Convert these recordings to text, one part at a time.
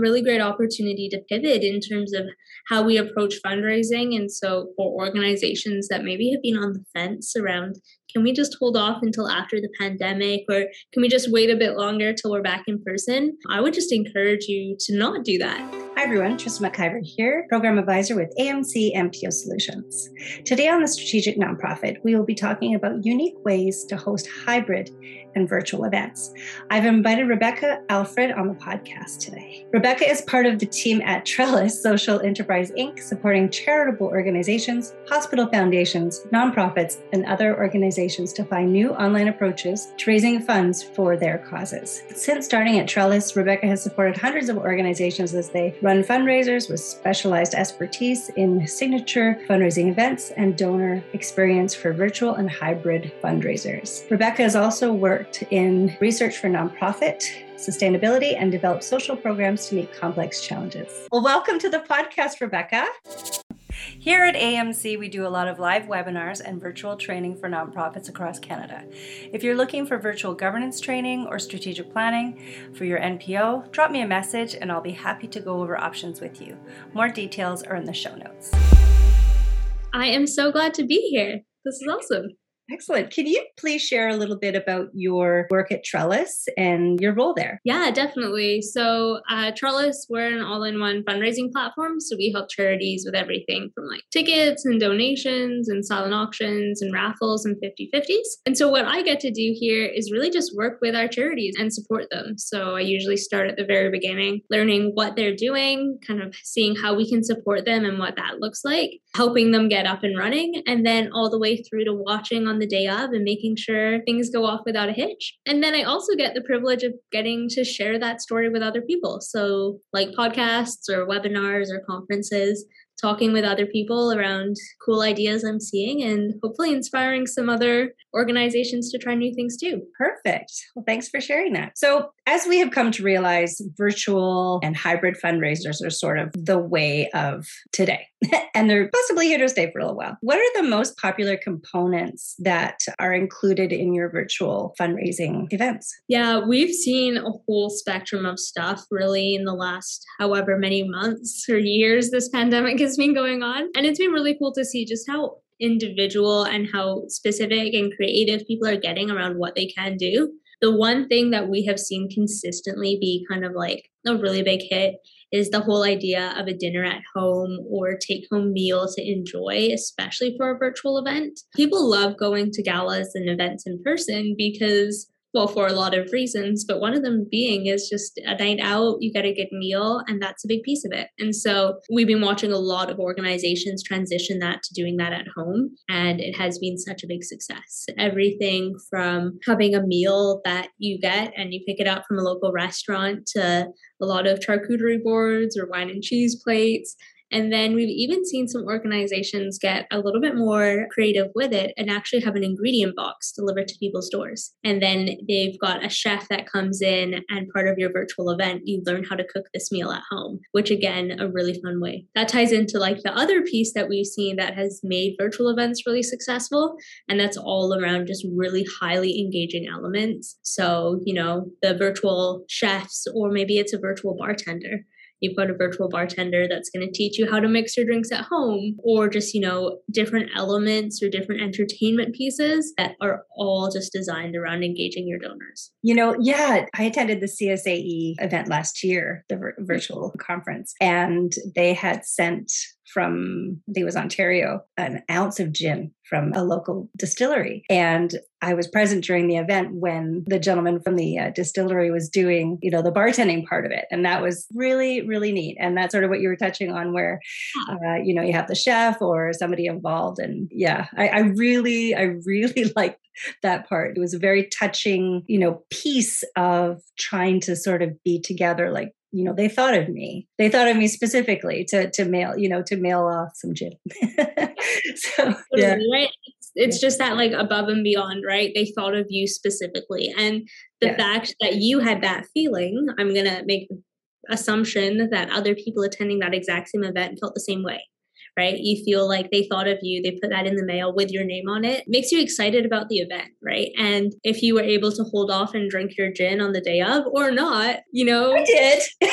really great opportunity to pivot in terms of how we approach fundraising. And so, for organizations that maybe have been on the fence around can we just hold off until after the pandemic or can we just wait a bit longer till we're back in person? I would just encourage you to not do that. Hi everyone, Trista McIver here, Program Advisor with AMC NPO Solutions. Today on the Strategic Nonprofit, we will be talking about unique ways to host hybrid and virtual events. I've invited Rebecca Alfred on the podcast today. Rebecca is part of the team at Trellis Social Enterprise Inc., supporting charitable organizations, hospital foundations, nonprofits, and other organizations organizations to find new online approaches to raising funds for their causes. Since starting at Trellis, Rebecca has supported hundreds of organizations as they run fundraisers with specialized expertise in signature fundraising events and donor experience for virtual and hybrid fundraisers. Rebecca has also worked in research for nonprofit sustainability and developed social programs to meet complex challenges. Well, welcome to the podcast, Rebecca. Here at AMC, we do a lot of live webinars and virtual training for nonprofits across Canada. If you're looking for virtual governance training or strategic planning for your NPO, drop me a message and I'll be happy to go over options with you. More details are in the show notes. I am so glad to be here. This is awesome. Excellent. Can you please share a little bit about your work at Trellis and your role there? Yeah, definitely. So, uh, Trellis, we're an all in one fundraising platform. So, we help charities with everything from like tickets and donations and silent auctions and raffles and 50 50s. And so, what I get to do here is really just work with our charities and support them. So, I usually start at the very beginning, learning what they're doing, kind of seeing how we can support them and what that looks like, helping them get up and running, and then all the way through to watching on on the day of and making sure things go off without a hitch. And then I also get the privilege of getting to share that story with other people. So, like podcasts or webinars or conferences talking with other people around cool ideas I'm seeing and hopefully inspiring some other organizations to try new things too. Perfect. Well, thanks for sharing that. So, as we have come to realize, virtual and hybrid fundraisers are sort of the way of today, and they're possibly here to stay for a little while. What are the most popular components that are included in your virtual fundraising events? Yeah, we've seen a whole spectrum of stuff really in the last however many months or years this pandemic has been going on. And it's been really cool to see just how individual and how specific and creative people are getting around what they can do. The one thing that we have seen consistently be kind of like a really big hit is the whole idea of a dinner at home or take home meal to enjoy, especially for a virtual event. People love going to galas and events in person because well for a lot of reasons but one of them being is just a night out you get a good meal and that's a big piece of it. And so we've been watching a lot of organizations transition that to doing that at home and it has been such a big success. Everything from having a meal that you get and you pick it up from a local restaurant to a lot of charcuterie boards or wine and cheese plates and then we've even seen some organizations get a little bit more creative with it and actually have an ingredient box delivered to people's doors. And then they've got a chef that comes in, and part of your virtual event, you learn how to cook this meal at home, which again, a really fun way. That ties into like the other piece that we've seen that has made virtual events really successful. And that's all around just really highly engaging elements. So, you know, the virtual chefs, or maybe it's a virtual bartender you've got a virtual bartender that's going to teach you how to mix your drinks at home or just you know different elements or different entertainment pieces that are all just designed around engaging your donors. You know yeah i attended the csae event last year the vir- virtual conference and they had sent from I think it was Ontario, an ounce of gin from a local distillery. And I was present during the event when the gentleman from the uh, distillery was doing, you know, the bartending part of it. And that was really, really neat. And that's sort of what you were touching on, where, uh, you know, you have the chef or somebody involved. And yeah, I, I really, I really like that part. It was a very touching, you know, piece of trying to sort of be together like you know they thought of me. They thought of me specifically to to mail you know to mail off some gin. So yeah. right? It's, it's just that like above and beyond right? They thought of you specifically. And the yeah. fact that you had that feeling i'm gonna make assumption that other people attending that exact same event felt the same way right? You feel like they thought of you, they put that in the mail with your name on it, makes you excited about the event, right? And if you were able to hold off and drink your gin on the day of or not, you know. I did.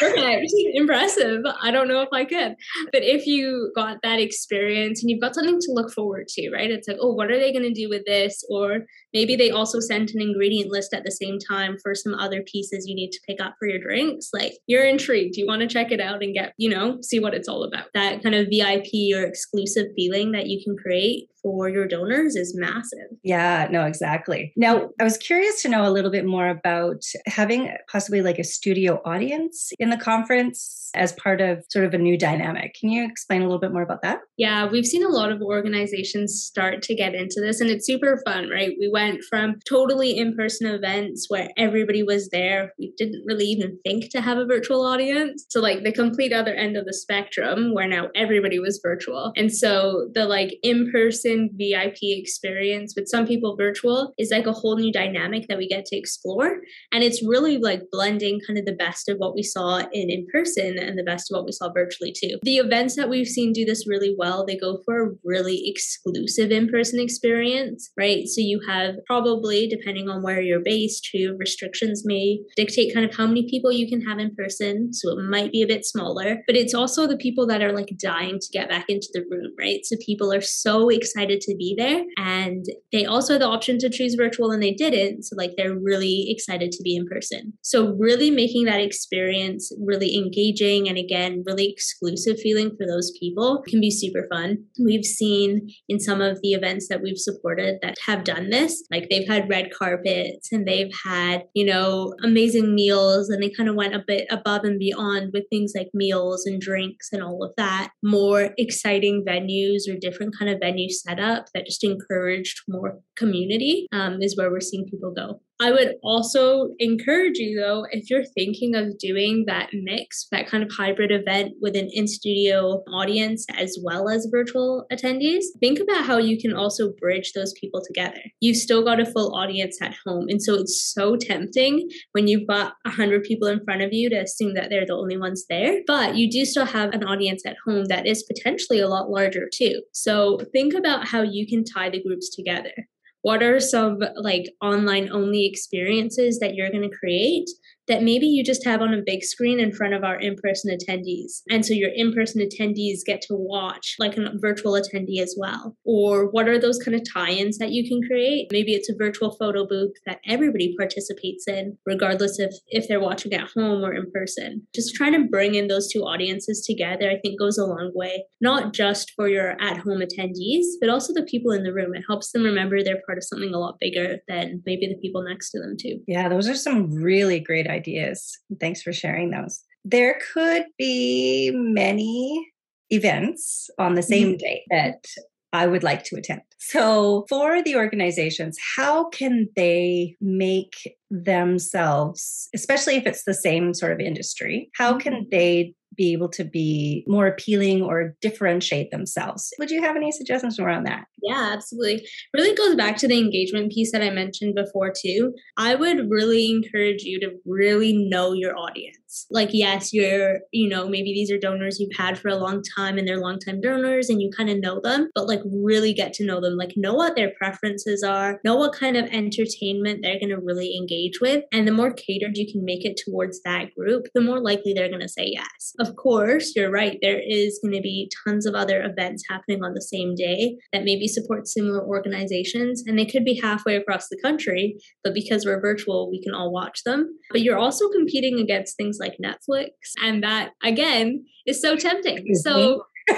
Perfect. Impressive. I don't know if I could. But if you got that experience and you've got something to look forward to, right? It's like, oh, what are they going to do with this? Or maybe they also sent an ingredient list at the same time for some other pieces you need to pick up for your drinks. Like you're intrigued. You want to check it out and get, you know, see what it's all about. That kind of VIP or exclusive feeling that you can create for your donors is massive. Yeah, no, exactly. Now, I was curious to know a little bit more about having possibly like a studio audience in the conference as part of sort of a new dynamic. Can you explain a little bit more about that? Yeah, we've seen a lot of organizations start to get into this, and it's super fun, right? We went from totally in person events where everybody was there. We didn't really even think to have a virtual audience to like the complete other end of the spectrum where now everybody was virtual. And so the like in person VIP experience with some people virtual is like a whole new dynamic that we get to explore. And it's really like blending kind of the best of what we saw in in person and the best of what we saw virtually too. The events that we've seen do this really well, they go for a really exclusive in person experience, right? So you have probably, depending on where you're based, too, restrictions may dictate kind of how many people you can have in person. So it might be a bit smaller, but it's also the people that are like dying to get back into the room, right? So people are so excited to be there and they also had the option to choose virtual and they didn't. So like they're really excited to be in person. So really making that experience really engaging and again really exclusive feeling for those people can be super fun we've seen in some of the events that we've supported that have done this like they've had red carpets and they've had you know amazing meals and they kind of went a bit above and beyond with things like meals and drinks and all of that. More exciting venues or different kind of venue setup that just encouraged more community um, is where we're seeing people go I would also encourage you, though, if you're thinking of doing that mix, that kind of hybrid event with an in studio audience as well as virtual attendees, think about how you can also bridge those people together. You've still got a full audience at home. And so it's so tempting when you've got 100 people in front of you to assume that they're the only ones there. But you do still have an audience at home that is potentially a lot larger, too. So think about how you can tie the groups together what are some like online only experiences that you're going to create that maybe you just have on a big screen in front of our in person attendees. And so your in person attendees get to watch like a virtual attendee as well. Or what are those kind of tie ins that you can create? Maybe it's a virtual photo booth that everybody participates in, regardless of if they're watching at home or in person. Just trying to bring in those two audiences together, I think goes a long way, not just for your at home attendees, but also the people in the room. It helps them remember they're part of something a lot bigger than maybe the people next to them, too. Yeah, those are some really great ideas. Thanks for sharing those. There could be many events on the same mm-hmm. day that I would like to attend. So, for the organizations, how can they make themselves, especially if it's the same sort of industry, how can mm-hmm. they be able to be more appealing or differentiate themselves. Would you have any suggestions around that? Yeah, absolutely. Really goes back to the engagement piece that I mentioned before, too. I would really encourage you to really know your audience. Like, yes, you're, you know, maybe these are donors you've had for a long time and they're long-time donors and you kind of know them, but like really get to know them. Like, know what their preferences are, know what kind of entertainment they're going to really engage with. And the more catered you can make it towards that group, the more likely they're going to say yes of course, you're right. There is going to be tons of other events happening on the same day that maybe support similar organizations, and they could be halfway across the country, but because we're virtual, we can all watch them. But you're also competing against things like Netflix, and that, again, is so tempting. So,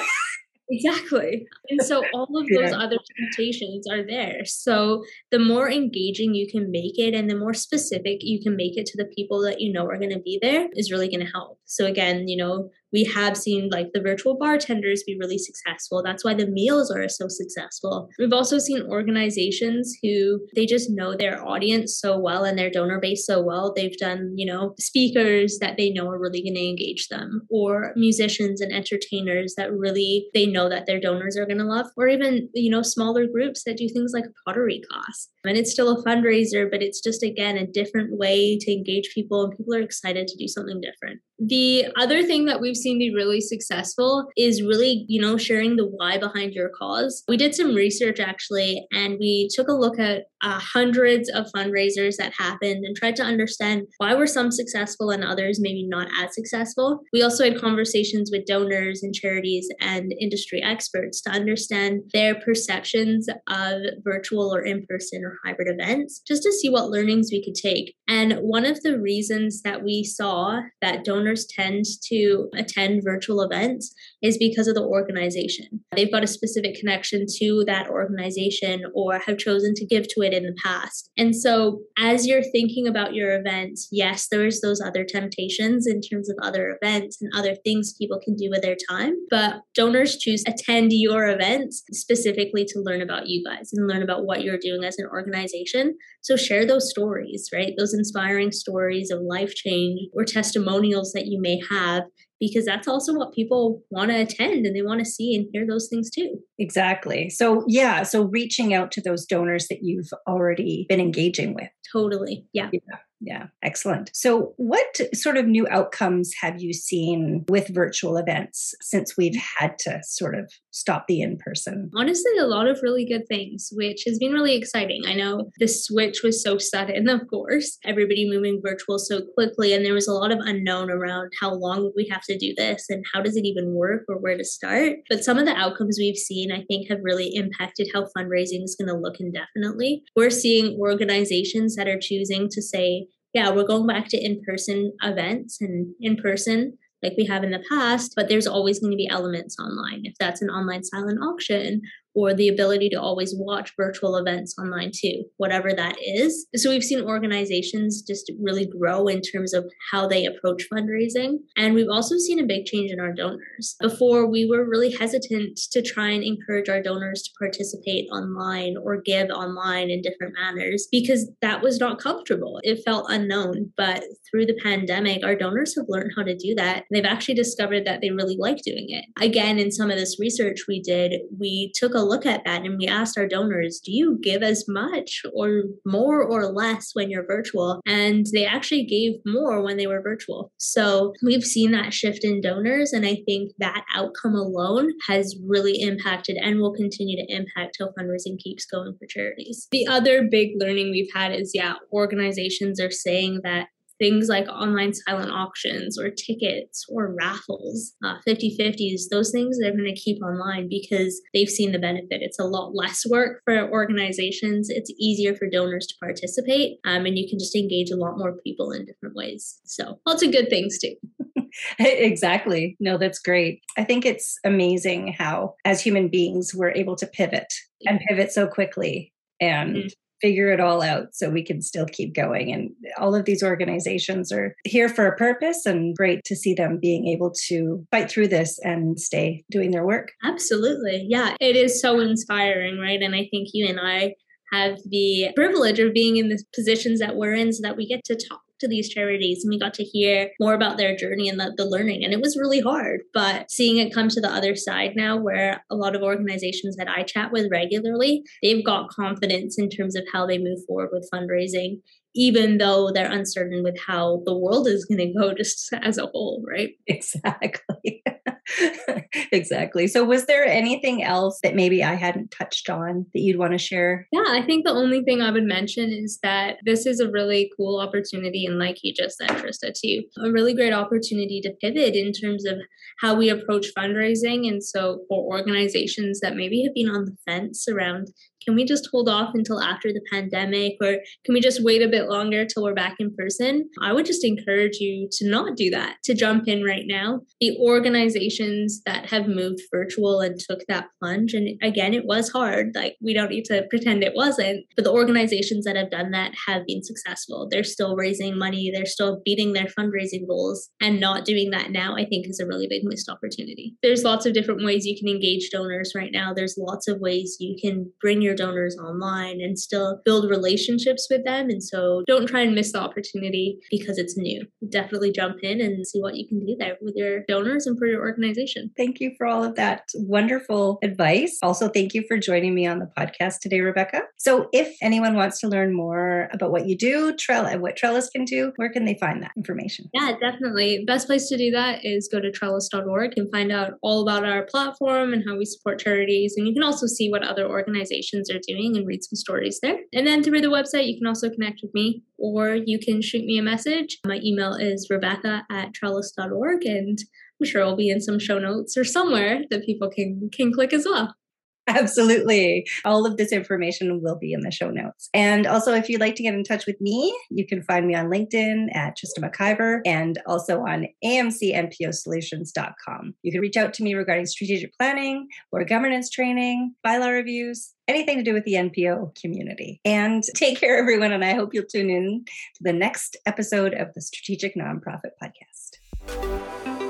Exactly. And so all of those yeah. other temptations are there. So the more engaging you can make it and the more specific you can make it to the people that you know are going to be there is really going to help. So again, you know, we have seen like the virtual bartenders be really successful. That's why the meals are so successful. We've also seen organizations who they just know their audience so well and their donor base so well. They've done, you know, speakers that they know are really going to engage them, or musicians and entertainers that really they know that their donors are going to love, or even, you know, smaller groups that do things like pottery class. And it's still a fundraiser, but it's just, again, a different way to engage people, and people are excited to do something different. The other thing that we've seen be really successful is really, you know, sharing the why behind your cause. We did some research actually, and we took a look at uh, hundreds of fundraisers that happened and tried to understand why were some successful and others maybe not as successful. We also had conversations with donors and charities and industry experts to understand their perceptions of virtual or in person or hybrid events, just to see what learnings we could take. And one of the reasons that we saw that donors tend to attend virtual events is because of the organization. They've got a specific connection to that organization or have chosen to give to it in the past. And so, as you're thinking about your events, yes, there's those other temptations in terms of other events and other things people can do with their time, but donors choose attend your events specifically to learn about you guys and learn about what you're doing as an organization. So, share those stories, right? Those inspiring stories of life change or testimonials that you may have because that's also what people want to attend and they want to see and hear those things too. Exactly. So, yeah, so reaching out to those donors that you've already been engaging with. Totally. Yeah. Yeah. Yeah, excellent. So, what sort of new outcomes have you seen with virtual events since we've had to sort of stop the in person? Honestly, a lot of really good things, which has been really exciting. I know the switch was so sudden, of course, everybody moving virtual so quickly, and there was a lot of unknown around how long would we have to do this and how does it even work or where to start. But some of the outcomes we've seen, I think, have really impacted how fundraising is going to look indefinitely. We're seeing organizations that are choosing to say, yeah, we're going back to in person events and in person like we have in the past, but there's always going to be elements online. If that's an online silent auction or the ability to always watch virtual events online too, whatever that is. So we've seen organizations just really grow in terms of how they approach fundraising. And we've also seen a big change in our donors. Before, we were really hesitant to try and encourage our donors to participate online or give online in different manners because that was not comfortable. It felt unknown. But through the pandemic, our donors have learned how to do that. They've actually discovered that they really like doing it. Again, in some of this research we did, we took a look at that and we asked our donors, do you give as much or more or less when you're virtual? And they actually gave more when they were virtual. So we've seen that shift in donors. And I think that outcome alone has really impacted and will continue to impact how fundraising keeps going for charities. The other big learning we've had is yeah, organizations are saying that things like online silent auctions or tickets or raffles, uh, 50 50s, those things they're going to keep online because they've seen the benefit. It's a lot less work for organizations, it's easier for donors to participate, um, and you can just engage a lot more people in different ways. So, lots of good things too. exactly. No, that's great. I think it's amazing how, as human beings, we're able to pivot and pivot so quickly and mm-hmm figure it all out so we can still keep going. And all of these organizations are here for a purpose and great to see them being able to fight through this and stay doing their work. Absolutely. Yeah, it is so inspiring, right? And I think you and I have the privilege of being in the positions that we're in so that we get to talk to these charities and we got to hear more about their journey and the, the learning. And it was really hard. But seeing it come to the other side now, where a lot of organizations that I chat with regularly, they've got confidence in terms of how they move forward with fundraising even though they're uncertain with how the world is going to go just as a whole, right? Exactly. exactly. So, was there anything else that maybe I hadn't touched on that you'd want to share? Yeah, I think the only thing I would mention is that this is a really cool opportunity. And, like you just said, Trista, too, a really great opportunity to pivot in terms of how we approach fundraising. And so, for organizations that maybe have been on the fence around can we just hold off until after the pandemic or can we just wait a bit longer till we're back in person? I would just encourage you to not do that, to jump in right now. The organizations that have moved virtual and took that plunge, and again, it was hard, like we don't need to pretend it wasn't, but the organizations that have done that have been successful. They're still raising money, they're still beating their fundraising goals, and not doing that now, I think, is a really big missed opportunity. There's lots of different ways you can engage donors right now, there's lots of ways you can bring your your donors online and still build relationships with them. And so don't try and miss the opportunity because it's new. Definitely jump in and see what you can do there with your donors and for your organization. Thank you for all of that wonderful advice. Also, thank you for joining me on the podcast today, Rebecca. So, if anyone wants to learn more about what you do, Trell and what Trellis can do, where can they find that information? Yeah, definitely. Best place to do that is go to trellis.org and find out all about our platform and how we support charities. And you can also see what other organizations are doing and read some stories there. And then through the website, you can also connect with me or you can shoot me a message. My email is rebecca at trellis.org and I'm sure it'll be in some show notes or somewhere that people can can click as well. Absolutely. All of this information will be in the show notes. And also, if you'd like to get in touch with me, you can find me on LinkedIn at Trista McIver and also on amcnposolutions.com. You can reach out to me regarding strategic planning or governance training, bylaw reviews, anything to do with the NPO community. And take care, everyone. And I hope you'll tune in to the next episode of the Strategic Nonprofit Podcast.